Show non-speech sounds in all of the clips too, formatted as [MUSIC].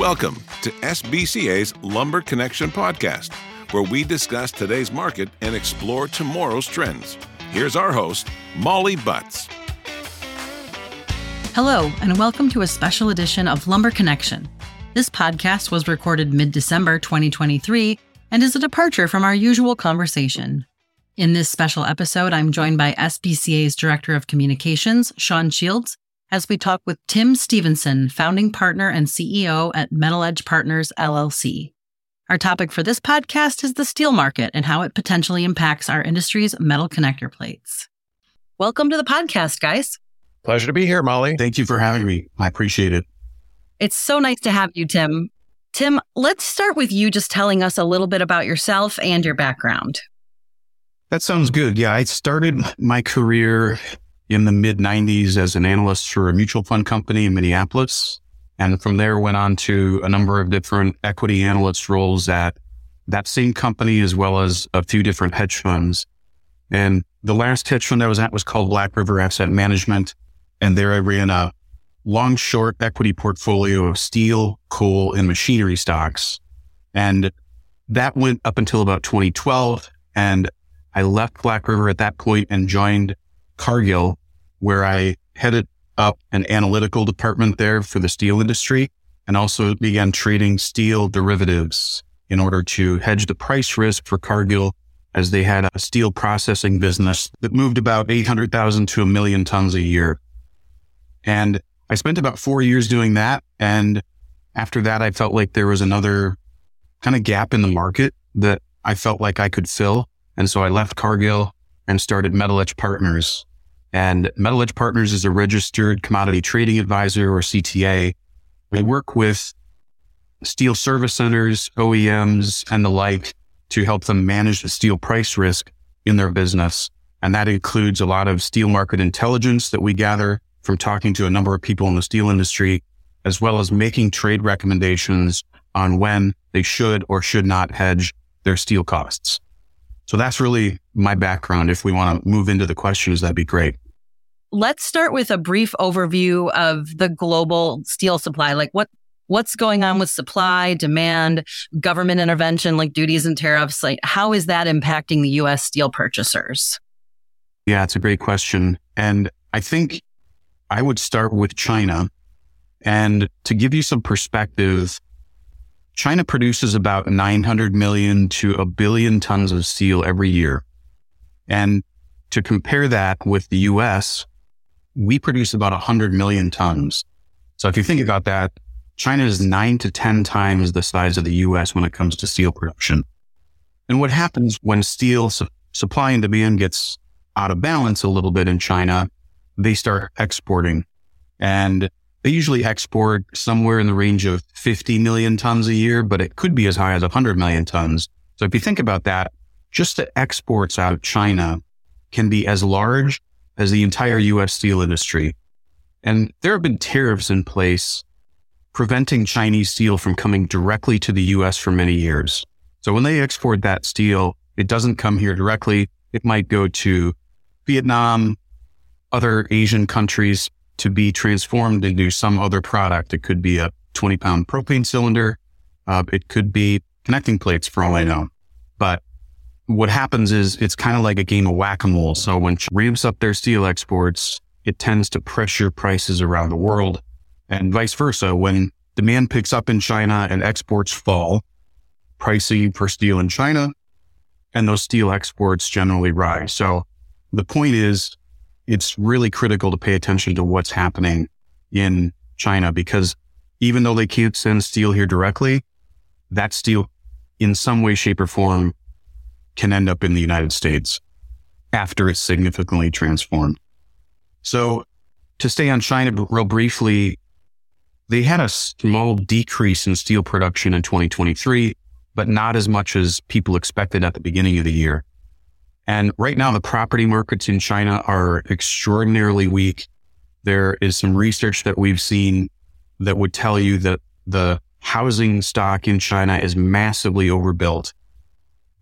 Welcome to SBCA's Lumber Connection podcast, where we discuss today's market and explore tomorrow's trends. Here's our host, Molly Butts. Hello, and welcome to a special edition of Lumber Connection. This podcast was recorded mid December 2023 and is a departure from our usual conversation. In this special episode, I'm joined by SBCA's Director of Communications, Sean Shields, as we talk with Tim Stevenson, founding partner and CEO at Metal Edge Partners LLC. Our topic for this podcast is the steel market and how it potentially impacts our industry's metal connector plates. Welcome to the podcast, guys. Pleasure to be here, Molly. Thank you for having me. I appreciate it. It's so nice to have you, Tim. Tim, let's start with you just telling us a little bit about yourself and your background. That sounds good. Yeah, I started my career in the mid 90s as an analyst for a mutual fund company in Minneapolis. And from there went on to a number of different equity analyst roles at that same company, as well as a few different hedge funds. And the last hedge fund I was at was called Black River Asset Management. And there I ran a long short equity portfolio of steel, coal, and machinery stocks. And that went up until about 2012. And I left Black River at that point and joined Cargill, where I headed up an analytical department there for the steel industry and also began trading steel derivatives in order to hedge the price risk for Cargill as they had a steel processing business that moved about 800,000 to a million tons a year. And I spent about four years doing that. And after that, I felt like there was another kind of gap in the market that I felt like I could fill. And so I left Cargill and started Metal Edge Partners, and Metal Edge Partners is a registered commodity trading advisor or CTA. We work with steel service centers, OEMs, and the like to help them manage the steel price risk in their business. And that includes a lot of steel market intelligence that we gather from talking to a number of people in the steel industry, as well as making trade recommendations on when they should or should not hedge their steel costs. So that's really my background. If we want to move into the questions, that'd be great. Let's start with a brief overview of the global steel supply. Like what what's going on with supply, demand, government intervention like duties and tariffs? Like how is that impacting the US steel purchasers? Yeah, it's a great question. And I think I would start with China. And to give you some perspective, China produces about 900 million to a billion tons of steel every year. And to compare that with the US, we produce about 100 million tons. So if you think about that, China is nine to 10 times the size of the US when it comes to steel production. And what happens when steel su- supply and demand gets out of balance a little bit in China, they start exporting. And they usually export somewhere in the range of 50 million tons a year, but it could be as high as 100 million tons. So if you think about that, just the exports out of China can be as large as the entire US steel industry. And there have been tariffs in place preventing Chinese steel from coming directly to the US for many years. So when they export that steel, it doesn't come here directly. It might go to Vietnam, other Asian countries, to be transformed into some other product. It could be a 20 pound propane cylinder. Uh, it could be connecting plates for all I know. But what happens is it's kind of like a game of whack a mole. So when China ramps up their steel exports, it tends to pressure prices around the world and vice versa. When demand picks up in China and exports fall, pricing for steel in China and those steel exports generally rise. So the point is it's really critical to pay attention to what's happening in China because even though they can't send steel here directly, that steel in some way, shape or form can end up in the United States after it's significantly transformed. So to stay on China real briefly, they had a small decrease in steel production in 2023, but not as much as people expected at the beginning of the year. And right now, the property markets in China are extraordinarily weak. There is some research that we've seen that would tell you that the housing stock in China is massively overbuilt.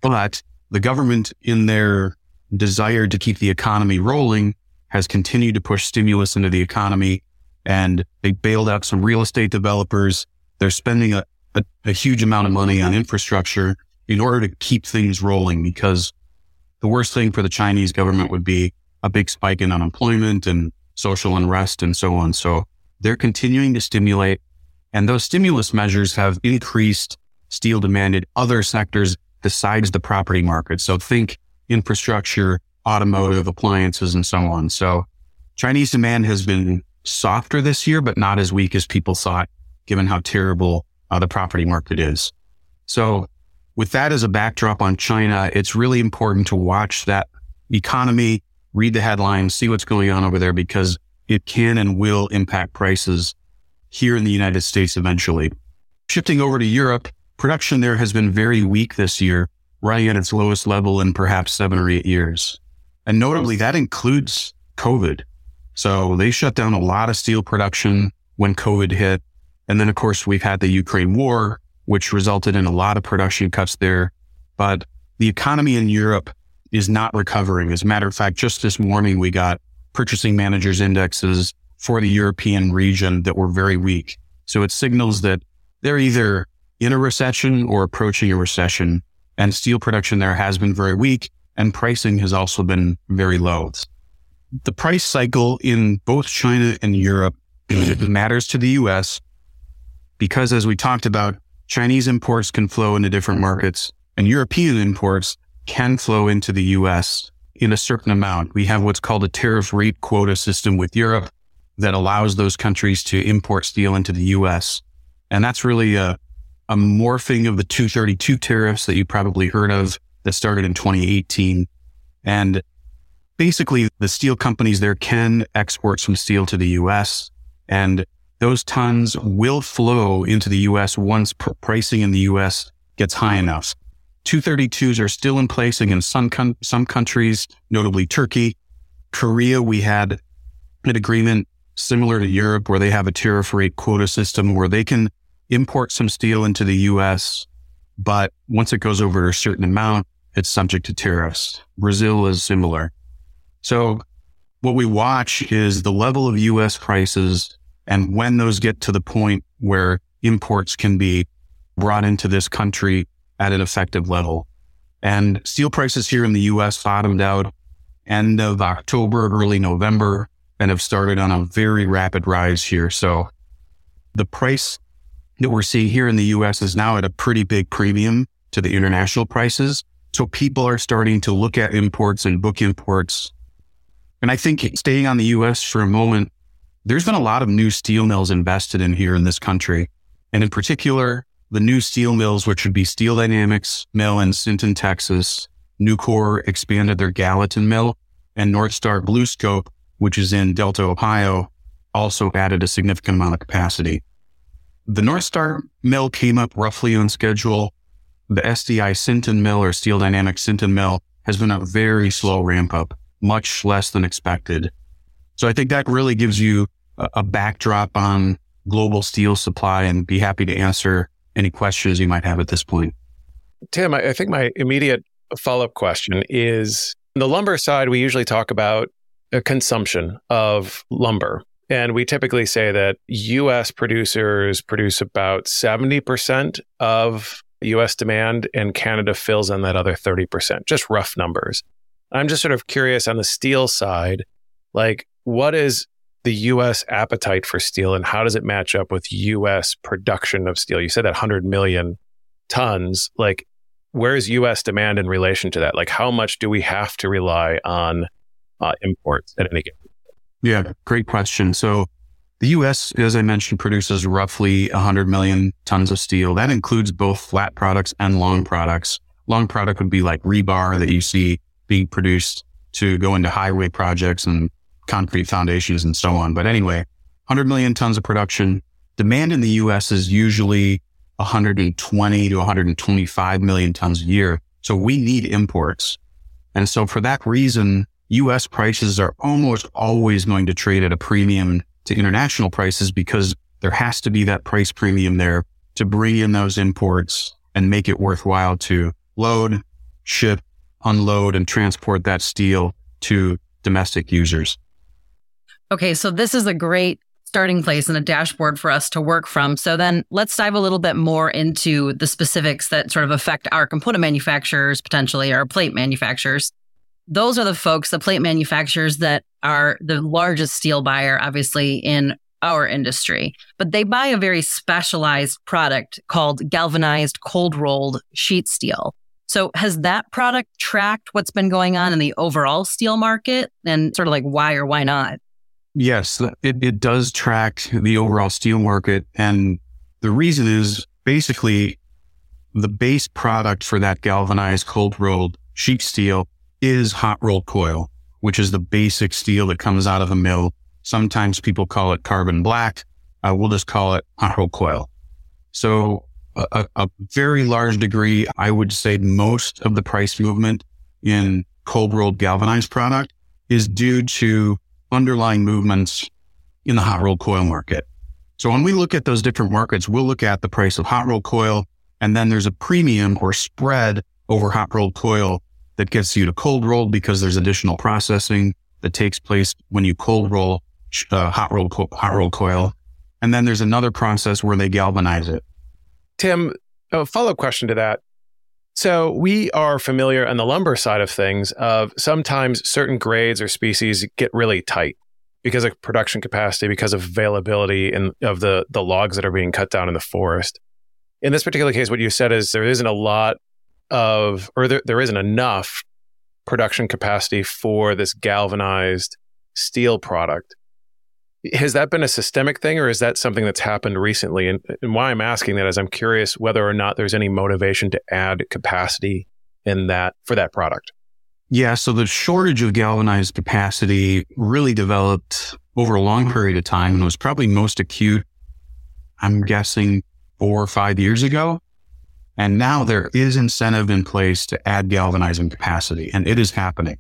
But the government, in their desire to keep the economy rolling, has continued to push stimulus into the economy. And they bailed out some real estate developers they're spending a, a, a huge amount of money on infrastructure in order to keep things rolling because the worst thing for the Chinese government would be a big spike in unemployment and social unrest and so on. So they're continuing to stimulate and those stimulus measures have increased steel demand in other sectors besides the property market. So think infrastructure, automotive, appliances, and so on. So Chinese demand has been softer this year, but not as weak as people thought, given how terrible uh, the property market is. So with that as a backdrop on China, it's really important to watch that economy, read the headlines, see what's going on over there because it can and will impact prices here in the United States eventually. Shifting over to Europe, production there has been very weak this year, running at its lowest level in perhaps seven or eight years. And notably, that includes COVID. So they shut down a lot of steel production when COVID hit. And then, of course, we've had the Ukraine war, which resulted in a lot of production cuts there. But the economy in Europe is not recovering. As a matter of fact, just this morning, we got purchasing managers indexes for the European region that were very weak. So it signals that they're either in a recession or approaching a recession. And steel production there has been very weak and pricing has also been very low. The price cycle in both China and Europe [CLEARS THROAT] matters to the US because as we talked about, Chinese imports can flow into different markets and European imports can flow into the US in a certain amount. We have what's called a tariff rate quota system with Europe that allows those countries to import steel into the US. And that's really a, a morphing of the 232 tariffs that you probably heard of that started in 2018. And basically the steel companies there can export some steel to the US and those tons will flow into the US once pr- pricing in the US gets high enough. 232s are still in place against some, com- some countries, notably Turkey. Korea, we had an agreement similar to Europe, where they have a tariff rate quota system where they can import some steel into the US, but once it goes over a certain amount, it's subject to tariffs. Brazil is similar. So what we watch is the level of US prices and when those get to the point where imports can be brought into this country at an effective level. And steel prices here in the US bottomed out end of October, early November and have started on a very rapid rise here. So the price that we're seeing here in the US is now at a pretty big premium to the international prices. So people are starting to look at imports and book imports. And I think staying on the US for a moment, there's been a lot of new steel mills invested in here in this country. And in particular, the new steel mills, which would be Steel Dynamics mill in Sinton, Texas. Nucor expanded their Gallatin mill and North Star BlueScope which is in Delta, Ohio, also added a significant amount of capacity. The North Star mill came up roughly on schedule. The SDI Sinton mill or Steel Dynamics Sinton mill has been a very slow ramp up, much less than expected. So I think that really gives you a, a backdrop on global steel supply and be happy to answer any questions you might have at this point. Tim, I think my immediate follow up question is the lumber side, we usually talk about consumption of lumber. And we typically say that US producers produce about 70% of US demand, and Canada fills in that other 30%, just rough numbers. I'm just sort of curious on the steel side, like what is the US appetite for steel and how does it match up with US production of steel? You said that 100 million tons. Like, where's US demand in relation to that? Like, how much do we have to rely on uh, imports at any given. Yeah, great question. So the U.S., as I mentioned, produces roughly 100 million tons of steel. That includes both flat products and long products. Long product would be like rebar that you see being produced to go into highway projects and concrete foundations and so on. But anyway, 100 million tons of production. Demand in the U.S. is usually 120 to 125 million tons a year. So we need imports. And so for that reason, US prices are almost always going to trade at a premium to international prices because there has to be that price premium there to bring in those imports and make it worthwhile to load, ship, unload, and transport that steel to domestic users. Okay, so this is a great starting place and a dashboard for us to work from. So then let's dive a little bit more into the specifics that sort of affect our component manufacturers, potentially our plate manufacturers. Those are the folks, the plate manufacturers that are the largest steel buyer, obviously, in our industry, but they buy a very specialized product called galvanized cold rolled sheet steel. So has that product tracked what's been going on in the overall steel market and sort of like why or why not? Yes, it, it does track the overall steel market. And the reason is basically the base product for that galvanized cold rolled sheet steel is hot rolled coil, which is the basic steel that comes out of a mill. Sometimes people call it carbon black. Uh, we'll just call it hot rolled coil. So a, a very large degree, I would say most of the price movement in cold rolled galvanized product is due to underlying movements in the hot rolled coil market. So when we look at those different markets, we'll look at the price of hot rolled coil, and then there's a premium or spread over hot rolled coil that gets you to cold roll because there's additional processing that takes place when you cold roll uh, hot rolled co- hot rolled coil, and then there's another process where they galvanize it. Tim, a follow up question to that. So we are familiar on the lumber side of things of sometimes certain grades or species get really tight because of production capacity, because of availability and of the the logs that are being cut down in the forest. In this particular case, what you said is there isn't a lot of, or there, there isn't enough production capacity for this galvanized steel product. Has that been a systemic thing or is that something that's happened recently? And, and why I'm asking that is I'm curious whether or not there's any motivation to add capacity in that for that product. Yeah. So the shortage of galvanized capacity really developed over a long period of time and was probably most acute, I'm guessing four or five years ago. And now there is incentive in place to add galvanizing capacity and it is happening.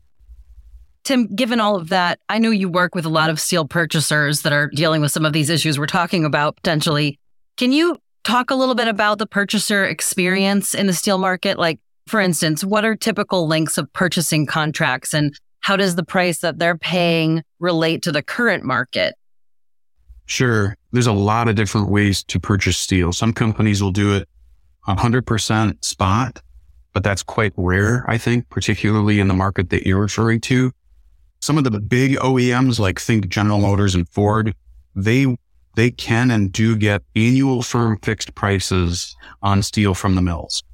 Tim, given all of that, I know you work with a lot of steel purchasers that are dealing with some of these issues we're talking about potentially. Can you talk a little bit about the purchaser experience in the steel market? Like, for instance, what are typical lengths of purchasing contracts and how does the price that they're paying relate to the current market? Sure. There's a lot of different ways to purchase steel. Some companies will do it 100% spot, but that's quite rare, I think, particularly in the market that you're referring to. Some of the big OEMs, like think General Motors and Ford, they they can and do get annual firm fixed prices on steel from the mills.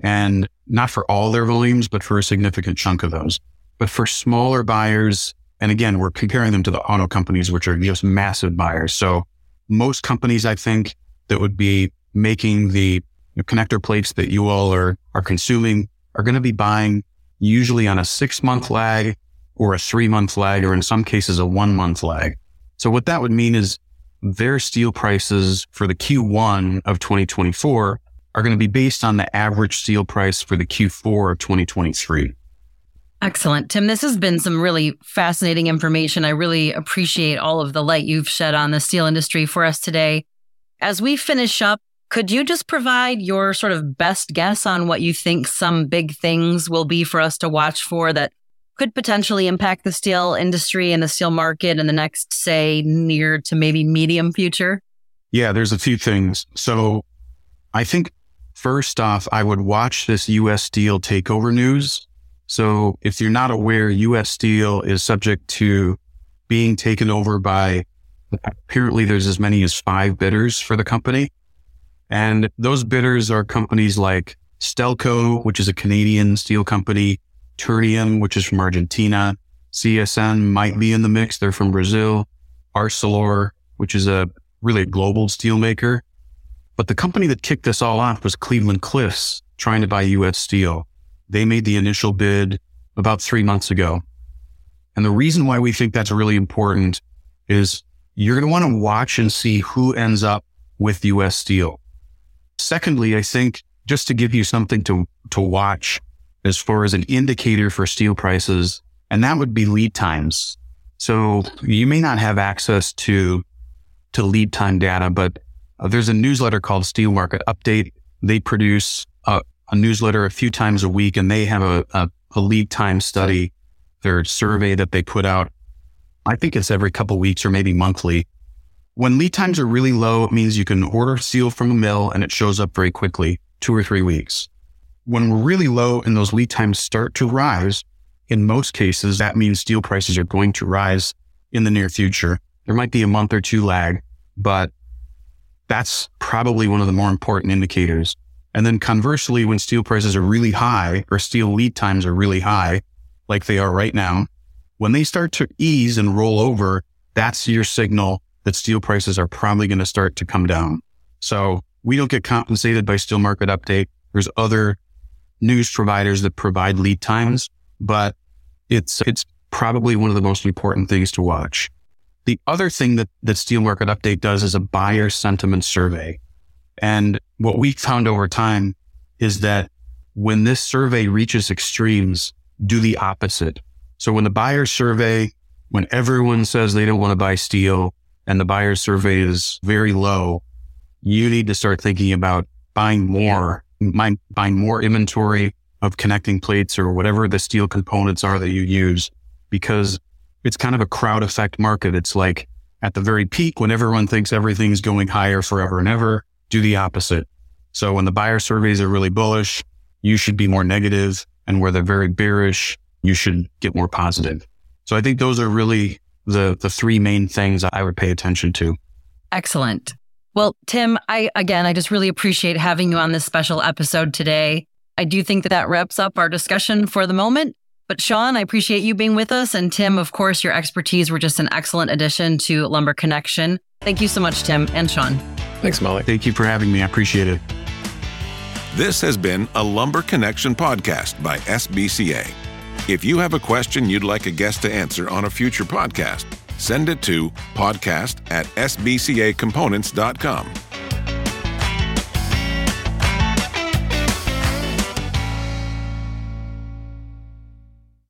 And not for all their volumes, but for a significant chunk of those. But for smaller buyers, and again, we're comparing them to the auto companies, which are just massive buyers. So most companies, I think, that would be making the connector plates that you all are, are consuming are going to be buying usually on a six month lag or a three month lag, or in some cases, a one month lag. So what that would mean is their steel prices for the Q1 of 2024 are going to be based on the average steel price for the Q4 of 2023. Excellent. Tim, this has been some really fascinating information. I really appreciate all of the light you've shed on the steel industry for us today. As we finish up, could you just provide your sort of best guess on what you think some big things will be for us to watch for that could potentially impact the steel industry and the steel market in the next, say, near to maybe medium future? Yeah, there's a few things. So I think first off, I would watch this US Steel takeover news. So if you're not aware, US Steel is subject to being taken over by apparently there's as many as five bidders for the company. And those bidders are companies like Stelco, which is a Canadian steel company, Ternium, which is from Argentina. CSN might be in the mix. They're from Brazil. Arcelor, which is a really a global steelmaker. But the company that kicked this all off was Cleveland Cliffs trying to buy US Steel. They made the initial bid about three months ago. And the reason why we think that's really important is you're going to want to watch and see who ends up with US Steel. Secondly, I think just to give you something to, to watch, as far as an indicator for steel prices, and that would be lead times. So you may not have access to, to lead time data, but uh, there's a newsletter called Steel Market Update. They produce a, a newsletter a few times a week and they have a, a, a lead time study, their survey that they put out. I think it's every couple weeks or maybe monthly. When lead times are really low, it means you can order steel from a mill and it shows up very quickly, two or three weeks. When we're really low and those lead times start to rise, in most cases, that means steel prices are going to rise in the near future. There might be a month or two lag, but that's probably one of the more important indicators. And then conversely, when steel prices are really high or steel lead times are really high, like they are right now, when they start to ease and roll over, that's your signal that steel prices are probably going to start to come down. So we don't get compensated by steel market update. There's other news providers that provide lead times, but it's, it's probably one of the most important things to watch. The other thing that, that Steel Market Update does is a buyer sentiment survey. And what we found over time is that when this survey reaches extremes, do the opposite. So when the buyer survey, when everyone says they don't want to buy steel and the buyer survey is very low, you need to start thinking about buying more, buying more inventory of connecting plates or whatever the steel components are that you use because it's kind of a crowd effect market. It's like at the very peak when everyone thinks everything's going higher forever and ever, do the opposite. So when the buyer surveys are really bullish, you should be more negative, and where they're very bearish, you should get more positive. So I think those are really the the three main things I would pay attention to. Excellent. Well, Tim, I again, I just really appreciate having you on this special episode today. I do think that that wraps up our discussion for the moment. But Sean, I appreciate you being with us. And Tim, of course, your expertise were just an excellent addition to Lumber Connection. Thank you so much, Tim and Sean. Thanks, Molly. Thank you for having me. I appreciate it. This has been a Lumber Connection podcast by SBCA. If you have a question you'd like a guest to answer on a future podcast, send it to podcast at sbcacomponents.com.